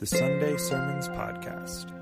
the Sunday Sermons Podcast.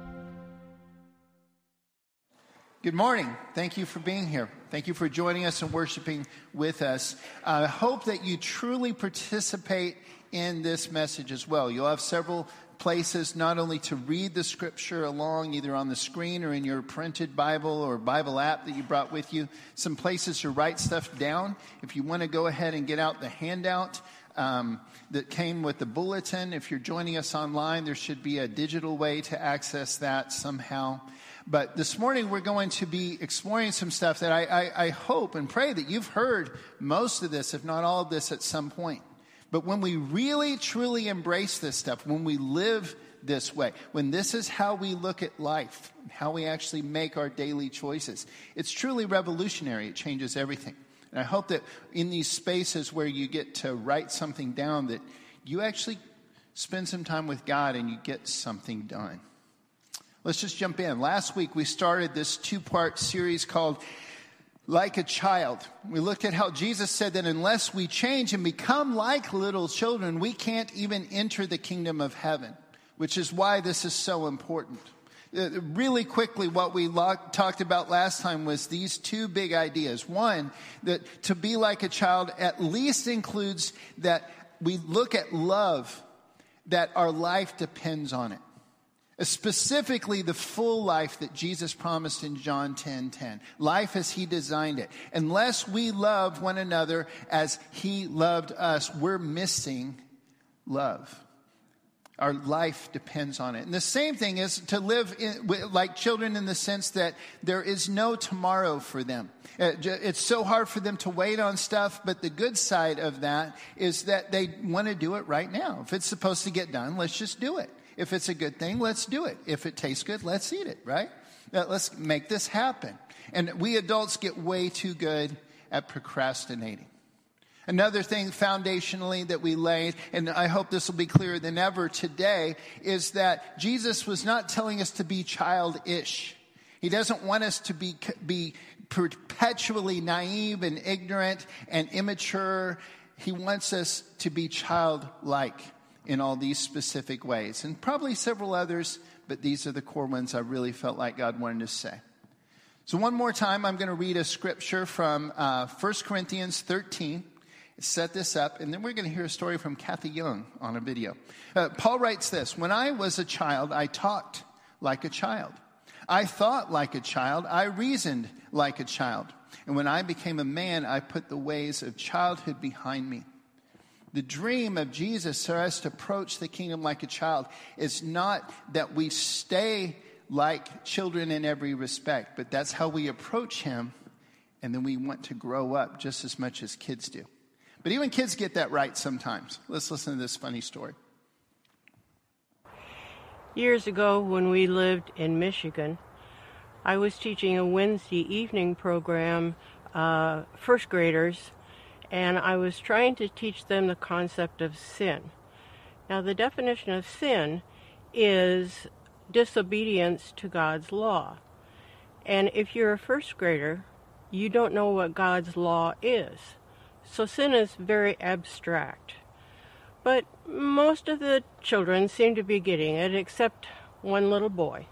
Good morning. Thank you for being here. Thank you for joining us and worshiping with us. I hope that you truly participate in this message as well. You'll have several places not only to read the scripture along, either on the screen or in your printed Bible or Bible app that you brought with you, some places to write stuff down. If you want to go ahead and get out the handout, um, that came with the bulletin. If you're joining us online, there should be a digital way to access that somehow. But this morning, we're going to be exploring some stuff that I, I, I hope and pray that you've heard most of this, if not all of this, at some point. But when we really, truly embrace this stuff, when we live this way, when this is how we look at life, how we actually make our daily choices, it's truly revolutionary. It changes everything. And I hope that in these spaces where you get to write something down, that you actually spend some time with God and you get something done. Let's just jump in. Last week we started this two part series called Like a Child. We looked at how Jesus said that unless we change and become like little children, we can't even enter the kingdom of heaven, which is why this is so important. Uh, really quickly, what we talked about last time was these two big ideas. One, that to be like a child at least includes that we look at love, that our life depends on it. Uh, specifically, the full life that Jesus promised in John 10 10. Life as He designed it. Unless we love one another as He loved us, we're missing love. Our life depends on it. And the same thing is to live in, like children in the sense that there is no tomorrow for them. Uh, it's so hard for them to wait on stuff, but the good side of that is that they want to do it right now. If it's supposed to get done, let's just do it. If it's a good thing, let's do it. If it tastes good, let's eat it, right? Let's make this happen. And we adults get way too good at procrastinating. Another thing foundationally that we laid, and I hope this will be clearer than ever today, is that Jesus was not telling us to be childish. He doesn't want us to be, be perpetually naive and ignorant and immature. He wants us to be childlike in all these specific ways, and probably several others, but these are the core ones I really felt like God wanted to say. So, one more time, I'm going to read a scripture from uh, 1 Corinthians 13 set this up, and then we're going to hear a story from Kathy Young on a video. Uh, Paul writes this When I was a child, I talked like a child. I thought like a child. I reasoned like a child. And when I became a man, I put the ways of childhood behind me. The dream of Jesus for us to approach the kingdom like a child is not that we stay like children in every respect, but that's how we approach him, and then we want to grow up just as much as kids do. But even kids get that right sometimes. Let's listen to this funny story. Years ago, when we lived in Michigan, I was teaching a Wednesday evening program, uh, first graders, and I was trying to teach them the concept of sin. Now, the definition of sin is disobedience to God's law. And if you're a first grader, you don't know what God's law is. So sin is very abstract. But most of the children seem to be getting it, except one little boy.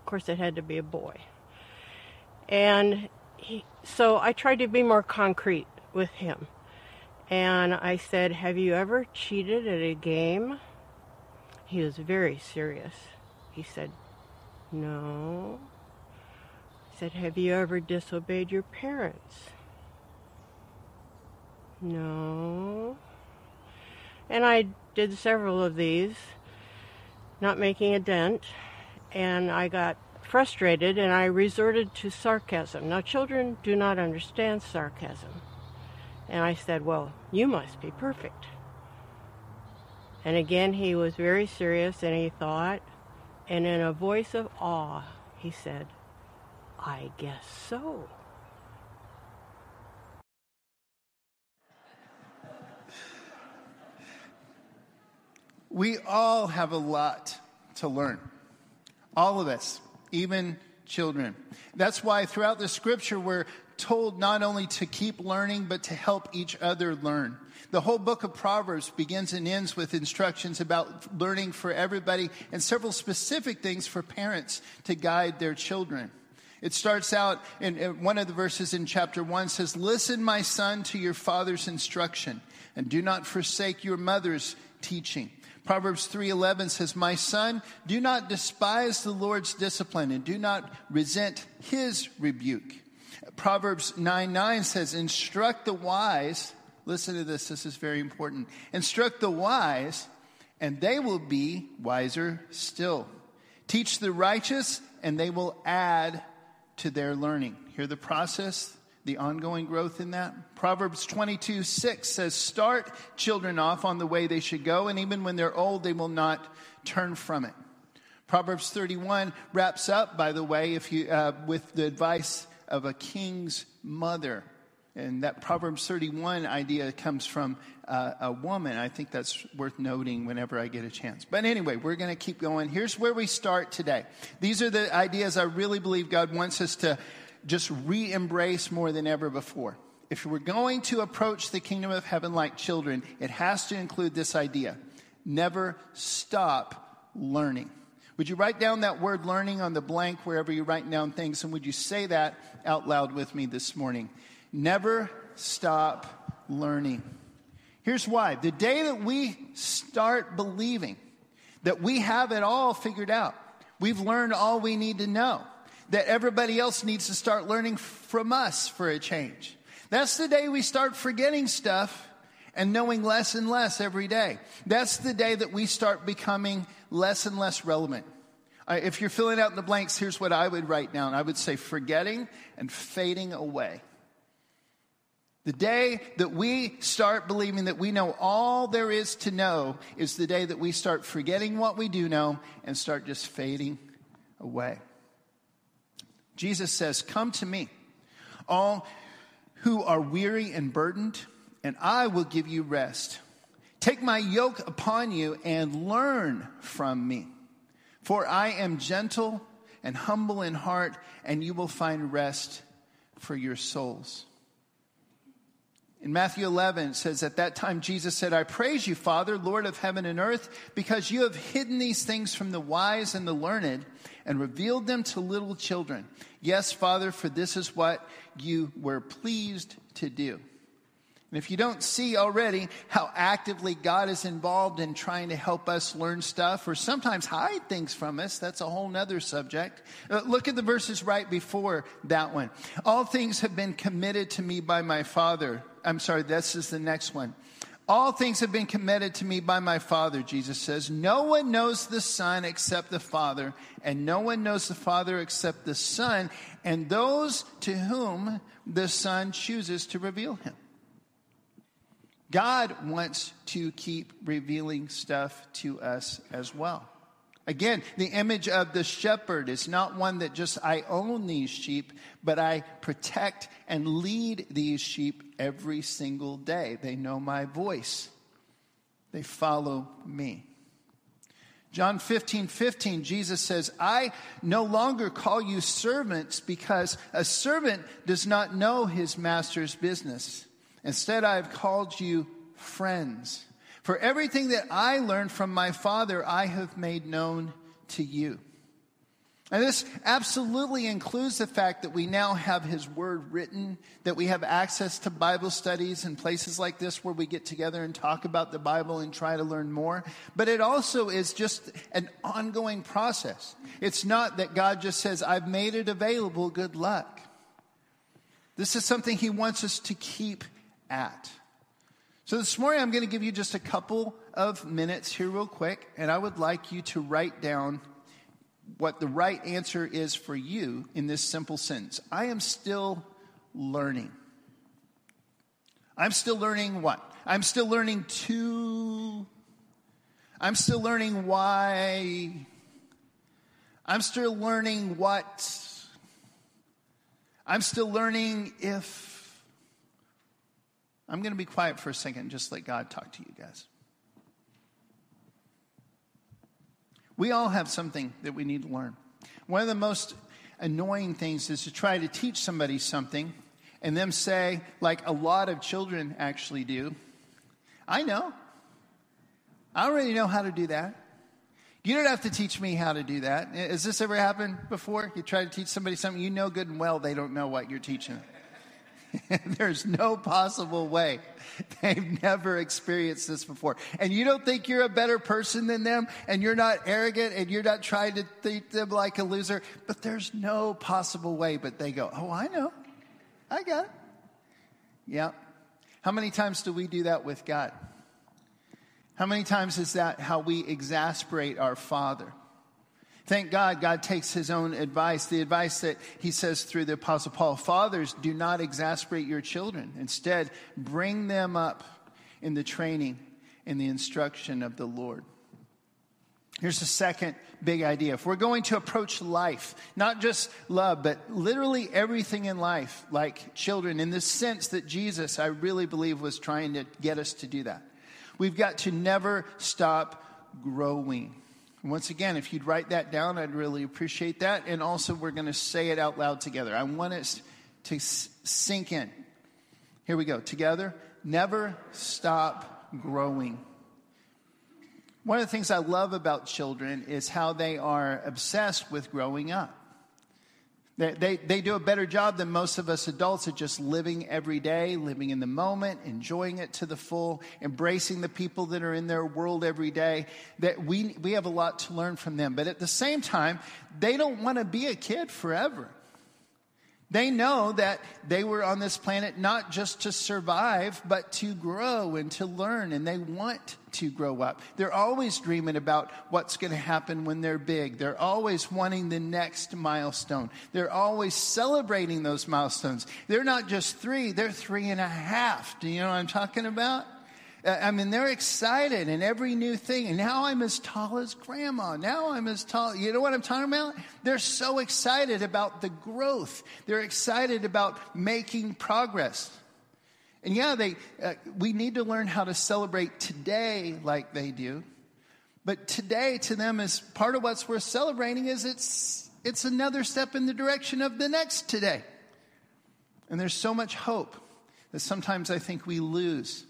Of course, it had to be a boy. And he, so I tried to be more concrete with him. And I said, Have you ever cheated at a game? He was very serious. He said, No. I said, Have you ever disobeyed your parents? No. And I did several of these, not making a dent, and I got frustrated and I resorted to sarcasm. Now, children do not understand sarcasm. And I said, Well, you must be perfect. And again, he was very serious and he thought, and in a voice of awe, he said, I guess so. We all have a lot to learn. All of us, even children. That's why throughout the scripture we're told not only to keep learning, but to help each other learn. The whole book of Proverbs begins and ends with instructions about learning for everybody and several specific things for parents to guide their children. It starts out in, in one of the verses in chapter 1 says, Listen, my son, to your father's instruction, and do not forsake your mother's teaching. Proverbs 3:11 says, "My son, do not despise the Lord's discipline and do not resent his rebuke." Proverbs 9 9 says, Instruct the wise. Listen to this, this is very important. Instruct the wise, and they will be wiser still. Teach the righteous, and they will add to their learning. Hear the process, the ongoing growth in that? Proverbs 22 6 says, Start children off on the way they should go, and even when they're old, they will not turn from it. Proverbs 31 wraps up, by the way, if you, uh, with the advice of a king's mother. And that Proverbs 31 idea comes from uh, a woman. I think that's worth noting whenever I get a chance. But anyway, we're going to keep going. Here's where we start today. These are the ideas I really believe God wants us to just re embrace more than ever before. If we're going to approach the kingdom of heaven like children, it has to include this idea never stop learning. Would you write down that word learning on the blank wherever you write down things? And would you say that out loud with me this morning? Never stop learning. Here's why. The day that we start believing that we have it all figured out, we've learned all we need to know, that everybody else needs to start learning from us for a change. That's the day we start forgetting stuff and knowing less and less every day. That's the day that we start becoming less and less relevant. Uh, if you're filling out the blanks, here's what I would write down I would say forgetting and fading away. The day that we start believing that we know all there is to know is the day that we start forgetting what we do know and start just fading away. Jesus says, Come to me, all who are weary and burdened, and I will give you rest. Take my yoke upon you and learn from me. For I am gentle and humble in heart, and you will find rest for your souls. In Matthew 11, it says, At that time, Jesus said, I praise you, Father, Lord of heaven and earth, because you have hidden these things from the wise and the learned and revealed them to little children. Yes, Father, for this is what you were pleased to do. And if you don't see already how actively God is involved in trying to help us learn stuff or sometimes hide things from us, that's a whole nother subject. Uh, look at the verses right before that one. All things have been committed to me by my Father. I'm sorry, this is the next one. All things have been committed to me by my Father, Jesus says. No one knows the Son except the Father, and no one knows the Father except the Son, and those to whom the Son chooses to reveal him. God wants to keep revealing stuff to us as well. Again, the image of the shepherd is not one that just I own these sheep, but I protect and lead these sheep every single day. They know my voice, they follow me. John 15, 15, Jesus says, I no longer call you servants because a servant does not know his master's business. Instead, I have called you friends. For everything that I learned from my Father, I have made known to you. And this absolutely includes the fact that we now have His Word written, that we have access to Bible studies and places like this where we get together and talk about the Bible and try to learn more. But it also is just an ongoing process. It's not that God just says, I've made it available, good luck. This is something He wants us to keep at. So this morning, I'm going to give you just a couple of minutes here, real quick, and I would like you to write down what the right answer is for you in this simple sentence I am still learning. I'm still learning what? I'm still learning to. I'm still learning why. I'm still learning what. I'm still learning if. I'm going to be quiet for a second, just let God talk to you guys. We all have something that we need to learn. One of the most annoying things is to try to teach somebody something and them say, like a lot of children actually do, I know. I already know how to do that. You don't have to teach me how to do that. Has this ever happened before? You try to teach somebody something you know good and well they don't know what you're teaching. There's no possible way. They've never experienced this before. And you don't think you're a better person than them, and you're not arrogant, and you're not trying to treat them like a loser, but there's no possible way. But they go, Oh, I know. I got it. Yeah. How many times do we do that with God? How many times is that how we exasperate our Father? Thank God, God takes his own advice, the advice that he says through the Apostle Paul Fathers, do not exasperate your children. Instead, bring them up in the training and the instruction of the Lord. Here's the second big idea. If we're going to approach life, not just love, but literally everything in life, like children, in the sense that Jesus, I really believe, was trying to get us to do that. We've got to never stop growing. Once again, if you'd write that down, I'd really appreciate that. And also, we're going to say it out loud together. I want us to sink in. Here we go. Together, never stop growing. One of the things I love about children is how they are obsessed with growing up. They, they, do a better job than most of us adults at just living every day, living in the moment, enjoying it to the full, embracing the people that are in their world every day. That we, we have a lot to learn from them. But at the same time, they don't want to be a kid forever. They know that they were on this planet not just to survive, but to grow and to learn, and they want to grow up. They're always dreaming about what's going to happen when they're big. They're always wanting the next milestone. They're always celebrating those milestones. They're not just three, they're three and a half. Do you know what I'm talking about? Uh, I mean, they're excited in every new thing. And now I'm as tall as grandma. Now I'm as tall. You know what I'm talking about? They're so excited about the growth. They're excited about making progress. And yeah, they, uh, we need to learn how to celebrate today like they do. But today to them is part of what's worth celebrating is it's, it's another step in the direction of the next today. And there's so much hope that sometimes I think we lose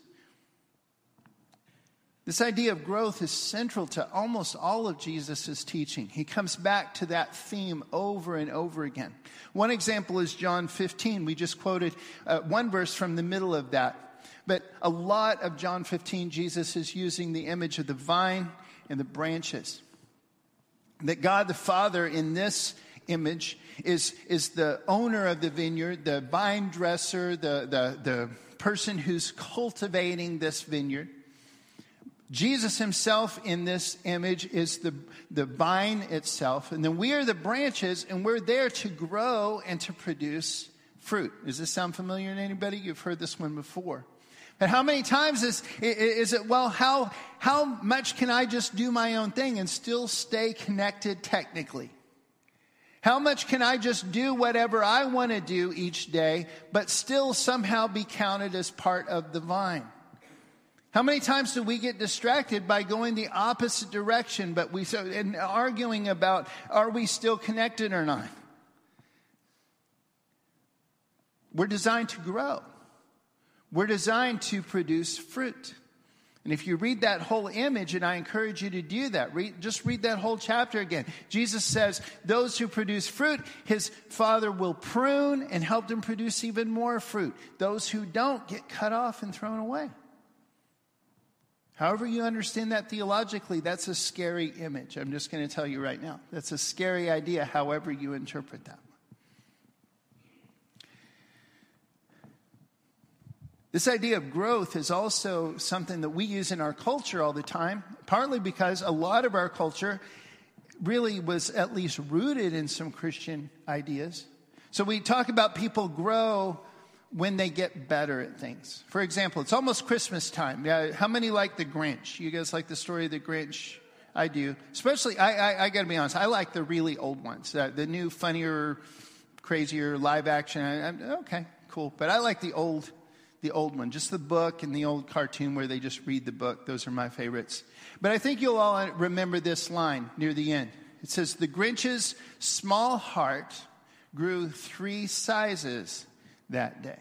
this idea of growth is central to almost all of Jesus' teaching. He comes back to that theme over and over again. One example is John 15. We just quoted uh, one verse from the middle of that. But a lot of John 15, Jesus is using the image of the vine and the branches. That God the Father in this image is, is the owner of the vineyard, the vine dresser, the, the, the person who's cultivating this vineyard. Jesus himself in this image is the, the vine itself, and then we are the branches, and we're there to grow and to produce fruit. Does this sound familiar to anybody? You've heard this one before. But how many times is, is it, well, how, how much can I just do my own thing and still stay connected technically? How much can I just do whatever I want to do each day, but still somehow be counted as part of the vine? How many times do we get distracted by going the opposite direction, but we so and arguing about are we still connected or not? We're designed to grow. We're designed to produce fruit. And if you read that whole image, and I encourage you to do that, read, just read that whole chapter again. Jesus says, Those who produce fruit, his Father will prune and help them produce even more fruit. Those who don't get cut off and thrown away. However, you understand that theologically, that's a scary image. I'm just going to tell you right now. That's a scary idea, however, you interpret that. This idea of growth is also something that we use in our culture all the time, partly because a lot of our culture really was at least rooted in some Christian ideas. So we talk about people grow when they get better at things. For example, it's almost Christmas time. Yeah, how many like the Grinch? You guys like the story of the Grinch? I do. Especially, I, I, I got to be honest, I like the really old ones. Uh, the new, funnier, crazier live action. I, okay, cool. But I like the old, the old one, just the book and the old cartoon where they just read the book. Those are my favorites. But I think you'll all remember this line near the end. It says, The Grinch's small heart grew three sizes that day.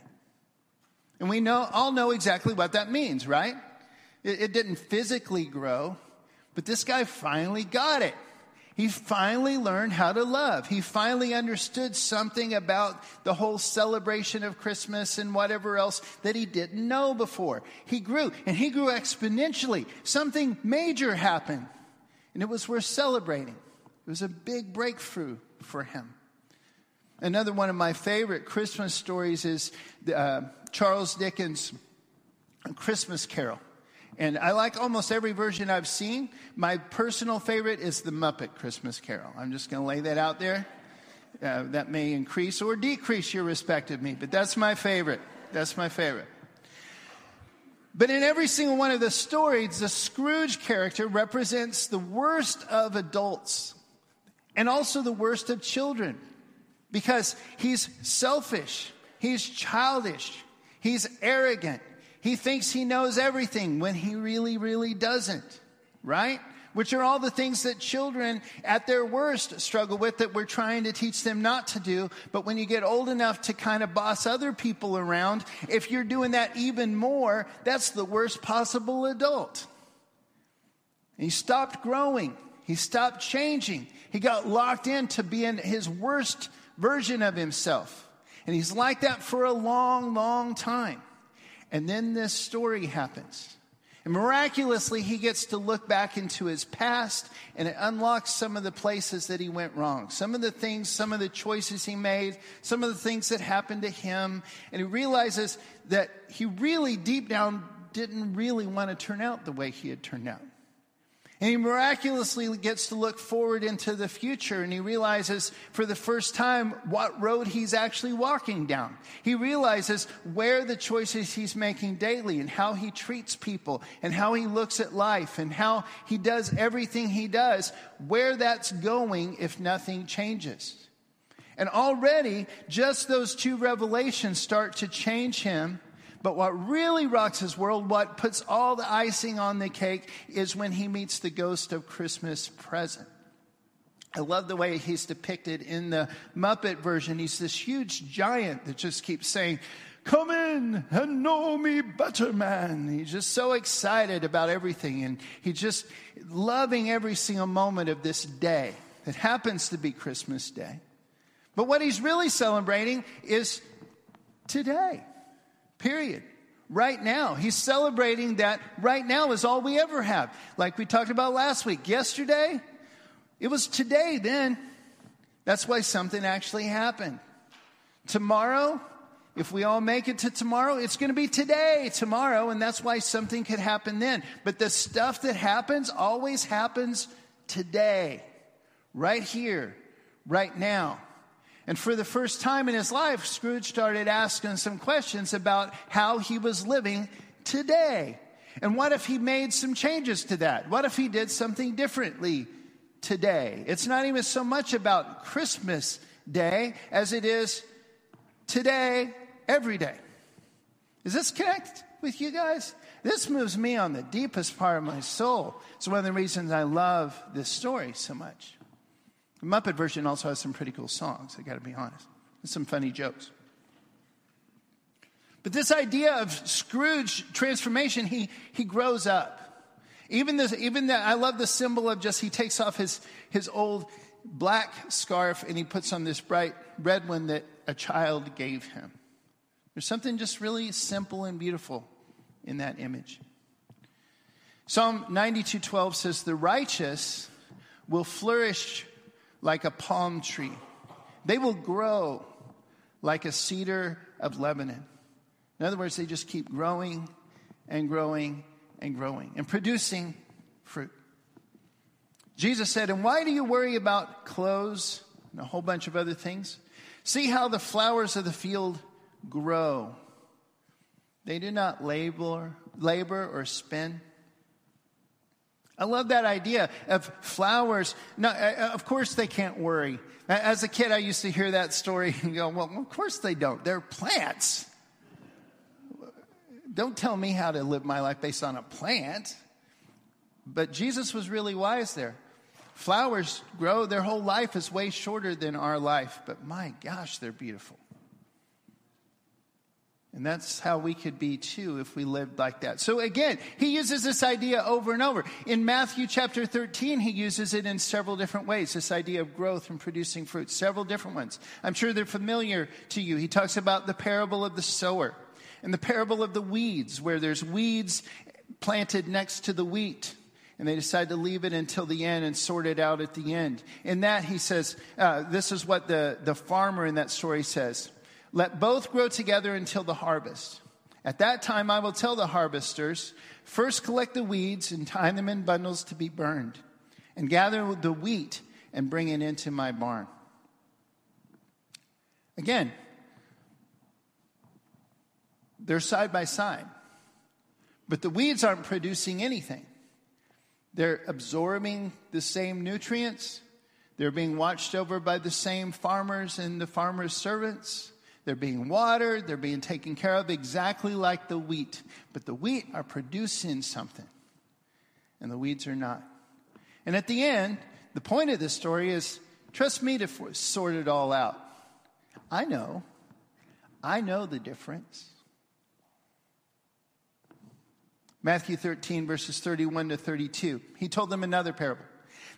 And we know, all know exactly what that means, right? It, it didn't physically grow, but this guy finally got it. He finally learned how to love. He finally understood something about the whole celebration of Christmas and whatever else that he didn't know before. He grew, and he grew exponentially. Something major happened, and it was worth celebrating. It was a big breakthrough for him. Another one of my favorite Christmas stories is uh, Charles Dickens' Christmas Carol. And I like almost every version I've seen. My personal favorite is the Muppet Christmas Carol. I'm just going to lay that out there. Uh, that may increase or decrease your respect of me, but that's my favorite. That's my favorite. But in every single one of the stories, the Scrooge character represents the worst of adults and also the worst of children because he's selfish, he's childish, he's arrogant, he thinks he knows everything when he really, really doesn't, right? Which are all the things that children at their worst struggle with that we're trying to teach them not to do. But when you get old enough to kind of boss other people around, if you're doing that even more, that's the worst possible adult. He stopped growing. He stopped changing. He got locked into being his worst version of himself. And he's like that for a long, long time. And then this story happens. And miraculously, he gets to look back into his past and it unlocks some of the places that he went wrong. Some of the things, some of the choices he made, some of the things that happened to him. And he realizes that he really, deep down, didn't really want to turn out the way he had turned out. And he miraculously gets to look forward into the future and he realizes for the first time what road he's actually walking down. He realizes where the choices he's making daily and how he treats people and how he looks at life and how he does everything he does, where that's going if nothing changes. And already just those two revelations start to change him but what really rocks his world, what puts all the icing on the cake, is when he meets the ghost of Christmas present. I love the way he's depicted in the Muppet version. He's this huge giant that just keeps saying, Come in and know me better, man. He's just so excited about everything and he's just loving every single moment of this day that happens to be Christmas Day. But what he's really celebrating is today. Period. Right now. He's celebrating that right now is all we ever have. Like we talked about last week. Yesterday, it was today then. That's why something actually happened. Tomorrow, if we all make it to tomorrow, it's going to be today, tomorrow, and that's why something could happen then. But the stuff that happens always happens today, right here, right now. And for the first time in his life, Scrooge started asking some questions about how he was living today. And what if he made some changes to that? What if he did something differently today? It's not even so much about Christmas Day as it is today, every day. Does this connect with you guys? This moves me on the deepest part of my soul. It's one of the reasons I love this story so much. The Muppet version also has some pretty cool songs, I gotta be honest. And some funny jokes. But this idea of Scrooge transformation, he, he grows up. Even this, even that, I love the symbol of just he takes off his, his old black scarf and he puts on this bright red one that a child gave him. There's something just really simple and beautiful in that image. Psalm 92:12 says, "The righteous will flourish like a palm tree. They will grow like a cedar of Lebanon. In other words, they just keep growing and growing and growing and producing fruit. Jesus said, And why do you worry about clothes and a whole bunch of other things? See how the flowers of the field grow. They do not labor, labor or spin. I love that idea of flowers. No, uh, uh, of course they can't worry. As a kid, I used to hear that story and go, well, of course they don't. They're plants. Don't tell me how to live my life based on a plant. But Jesus was really wise there. Flowers grow, their whole life is way shorter than our life, but my gosh, they're beautiful. And that's how we could be too if we lived like that. So again, he uses this idea over and over. In Matthew chapter 13, he uses it in several different ways. This idea of growth and producing fruit, several different ones. I'm sure they're familiar to you. He talks about the parable of the sower and the parable of the weeds, where there's weeds planted next to the wheat. And they decide to leave it until the end and sort it out at the end. In that, he says, uh, this is what the, the farmer in that story says. Let both grow together until the harvest. At that time, I will tell the harvesters first collect the weeds and tie them in bundles to be burned, and gather the wheat and bring it into my barn. Again, they're side by side, but the weeds aren't producing anything. They're absorbing the same nutrients. They're being watched over by the same farmers and the farmers' servants. They're being watered, they're being taken care of exactly like the wheat. But the wheat are producing something, and the weeds are not. And at the end, the point of this story is trust me to sort it all out. I know. I know the difference. Matthew 13, verses 31 to 32. He told them another parable.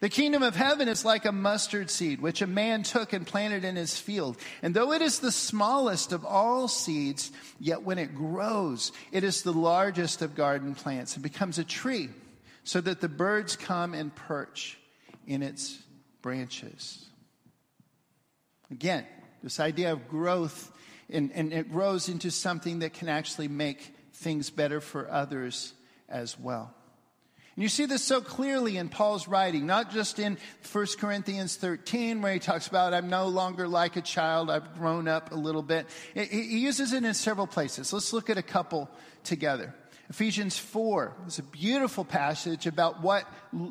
The kingdom of heaven is like a mustard seed, which a man took and planted in his field. And though it is the smallest of all seeds, yet when it grows, it is the largest of garden plants and becomes a tree, so that the birds come and perch in its branches. Again, this idea of growth, and, and it grows into something that can actually make things better for others as well. And you see this so clearly in Paul's writing, not just in 1 Corinthians 13, where he talks about, I'm no longer like a child, I've grown up a little bit. He uses it in several places. Let's look at a couple together. Ephesians 4 is a beautiful passage about what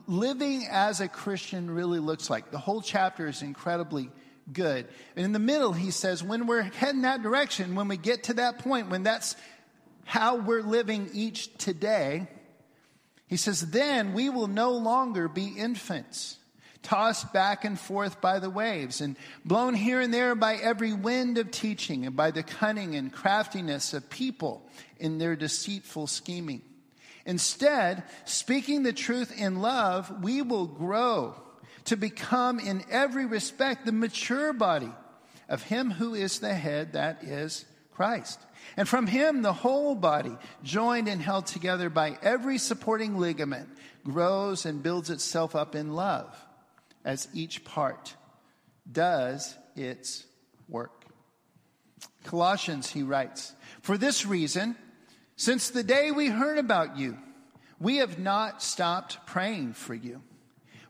living as a Christian really looks like. The whole chapter is incredibly good. And in the middle, he says, when we're heading that direction, when we get to that point, when that's how we're living each today, he says, Then we will no longer be infants, tossed back and forth by the waves, and blown here and there by every wind of teaching, and by the cunning and craftiness of people in their deceitful scheming. Instead, speaking the truth in love, we will grow to become in every respect the mature body of Him who is the head, that is Christ. And from him, the whole body, joined and held together by every supporting ligament, grows and builds itself up in love as each part does its work. Colossians, he writes, For this reason, since the day we heard about you, we have not stopped praying for you.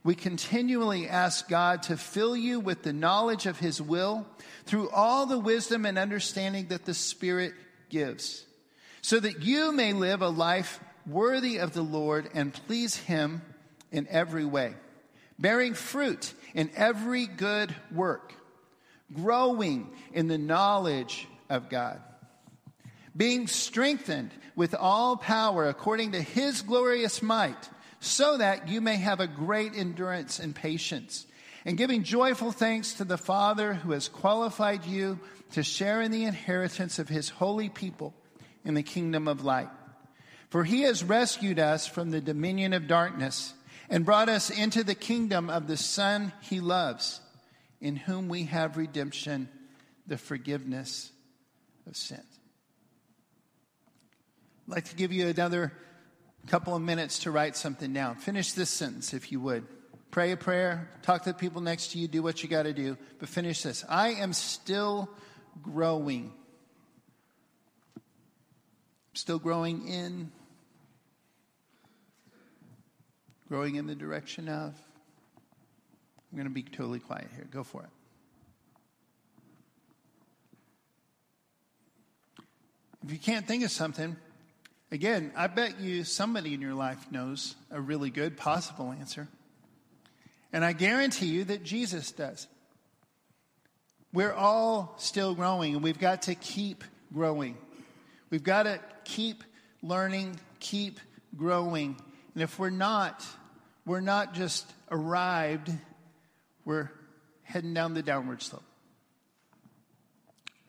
We continually ask God to fill you with the knowledge of his will through all the wisdom and understanding that the Spirit gives, so that you may live a life worthy of the Lord and please Him in every way, bearing fruit in every good work, growing in the knowledge of God, being strengthened with all power according to His glorious might, so that you may have a great endurance and patience and giving joyful thanks to the Father who has qualified you to share in the inheritance of his holy people in the kingdom of light. For he has rescued us from the dominion of darkness and brought us into the kingdom of the Son he loves, in whom we have redemption, the forgiveness of sins. I'd like to give you another couple of minutes to write something down. Finish this sentence, if you would. Pray a prayer, talk to the people next to you, do what you got to do, but finish this. I am still growing. Still growing in, growing in the direction of. I'm going to be totally quiet here. Go for it. If you can't think of something, again, I bet you somebody in your life knows a really good possible answer. And I guarantee you that Jesus does. We're all still growing, and we've got to keep growing. We've got to keep learning, keep growing. And if we're not, we're not just arrived, we're heading down the downward slope.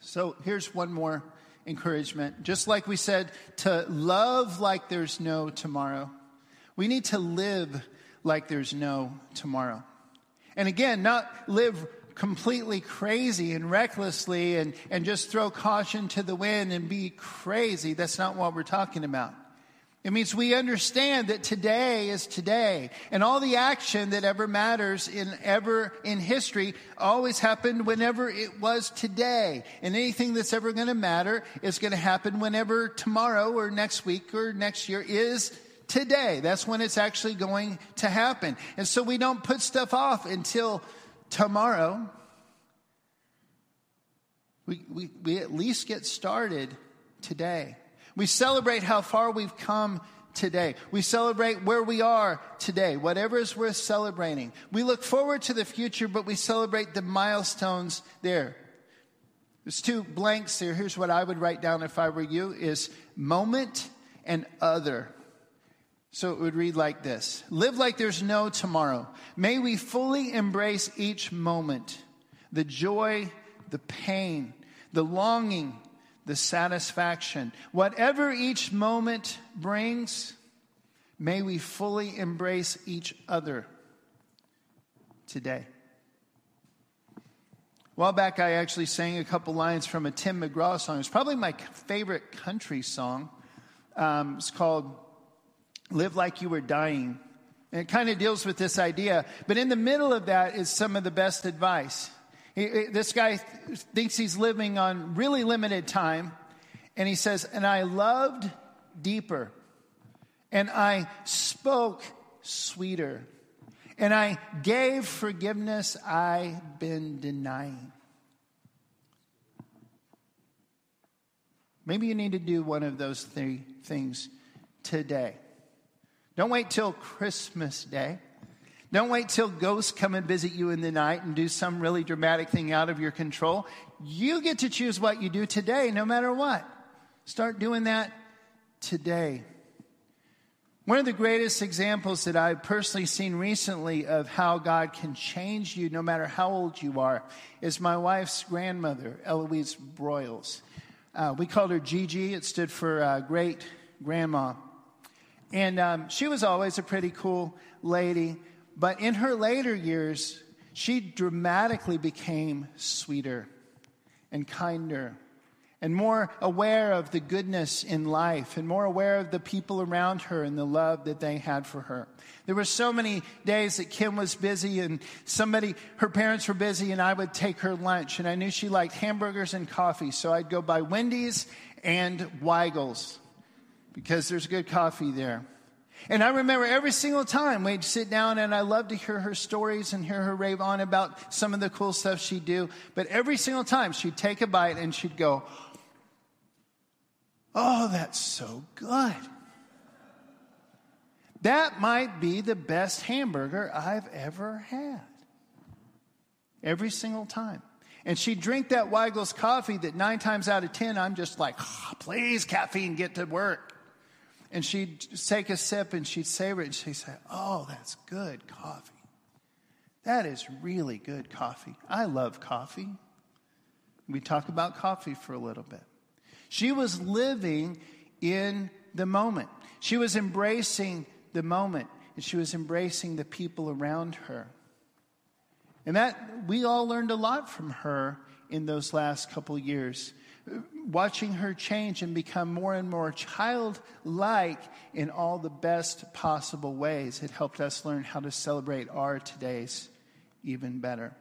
So here's one more encouragement. Just like we said, to love like there's no tomorrow. We need to live like there's no tomorrow. And again, not live completely crazy and recklessly and, and just throw caution to the wind and be crazy. That's not what we're talking about. It means we understand that today is today, and all the action that ever matters in ever in history always happened whenever it was today. And anything that's ever going to matter is going to happen whenever tomorrow or next week or next year is today. That's when it's actually going to happen. And so we don't put stuff off until tomorrow. We, we, we at least get started today. We celebrate how far we've come today. We celebrate where we are today, whatever is worth celebrating. We look forward to the future, but we celebrate the milestones there. There's two blanks there. Here's what I would write down if I were you is moment and other. So it would read like this. Live like there's no tomorrow. May we fully embrace each moment, the joy, the pain, the longing, the satisfaction. Whatever each moment brings, may we fully embrace each other today. A while back, I actually sang a couple lines from a Tim McGraw song. It's probably my favorite country song. Um, it's called Live Like You Were Dying. And it kind of deals with this idea. But in the middle of that is some of the best advice. He, this guy thinks he's living on really limited time. And he says, And I loved deeper. And I spoke sweeter. And I gave forgiveness I've been denying. Maybe you need to do one of those three things today. Don't wait till Christmas Day. Don't wait till ghosts come and visit you in the night and do some really dramatic thing out of your control. You get to choose what you do today, no matter what. Start doing that today. One of the greatest examples that I've personally seen recently of how God can change you no matter how old you are is my wife's grandmother, Eloise Broyles. Uh, we called her Gigi. It stood for uh, great grandma. And um, she was always a pretty cool lady. But in her later years, she dramatically became sweeter and kinder and more aware of the goodness in life and more aware of the people around her and the love that they had for her. There were so many days that Kim was busy and somebody, her parents were busy and I would take her lunch and I knew she liked hamburgers and coffee. So I'd go by Wendy's and Weigel's because there's good coffee there. And I remember every single time we'd sit down and I loved to hear her stories and hear her rave on about some of the cool stuff she'd do. But every single time she'd take a bite and she'd go, Oh, that's so good. That might be the best hamburger I've ever had. Every single time. And she'd drink that Weigel's coffee that nine times out of ten, I'm just like, oh, please, caffeine, get to work. And she'd take a sip and she'd savor it and she'd say, Oh, that's good coffee. That is really good coffee. I love coffee. We talk about coffee for a little bit. She was living in the moment. She was embracing the moment and she was embracing the people around her. And that we all learned a lot from her in those last couple years watching her change and become more and more childlike in all the best possible ways. It helped us learn how to celebrate our todays even better.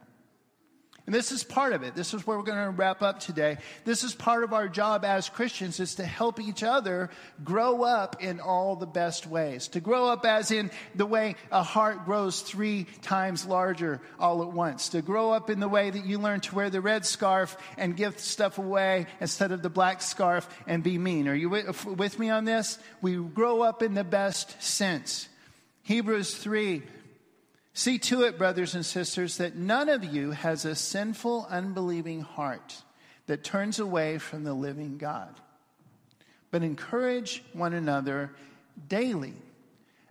And this is part of it. This is where we're going to wrap up today. This is part of our job as Christians is to help each other grow up in all the best ways. To grow up as in the way a heart grows three times larger all at once. To grow up in the way that you learn to wear the red scarf and give stuff away instead of the black scarf and be mean. Are you with, me on this? We grow up in the best sense. Hebrews 3 See to it, brothers and sisters, that none of you has a sinful, unbelieving heart that turns away from the living God. But encourage one another daily,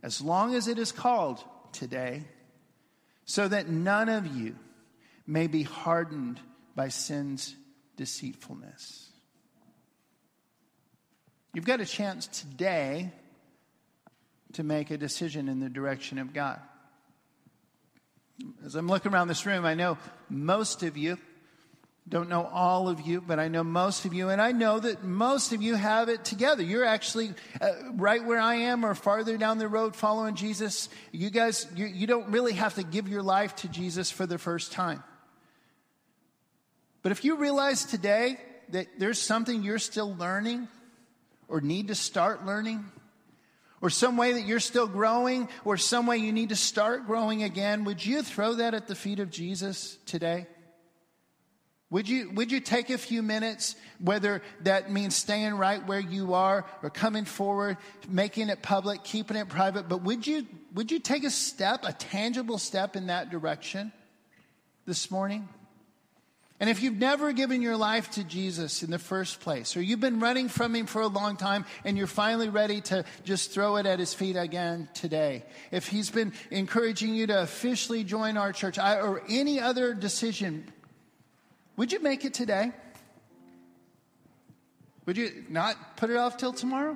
as long as it is called today, so that none of you may be hardened by sin's deceitfulness. You've got a chance today to make a decision in the direction of God. As I'm looking around this room, I know most of you, don't know all of you, but I know most of you, and I know that most of you have it together. You're actually uh, right where I am or farther down the road following Jesus. You guys, you, you don't really have to give your life to Jesus for the first time. But if you realize today that there's something you're still learning or need to start learning, or some way that you're still growing, or some way you need to start growing again, would you throw that at the feet of Jesus today? Would you, would you take a few minutes, whether that means staying right where you are or coming forward, making it public, keeping it private, but would you, would you take a step, a tangible step in that direction this morning? And if you've never given your life to Jesus in the first place, or you've been running from Him for a long time and you're finally ready to just throw it at His feet again today, if He's been encouraging you to officially join our church or any other decision, would you make it today? Would you not put it off till tomorrow?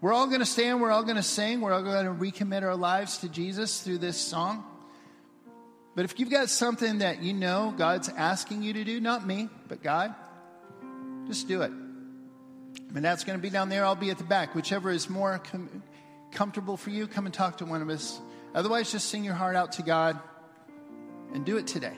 We're all going to stand, we're all going to sing, we're all going to recommit our lives to Jesus through this song. But if you've got something that you know God's asking you to do, not me, but God, just do it. And that's going to be down there. I'll be at the back. Whichever is more com- comfortable for you, come and talk to one of us. Otherwise, just sing your heart out to God and do it today.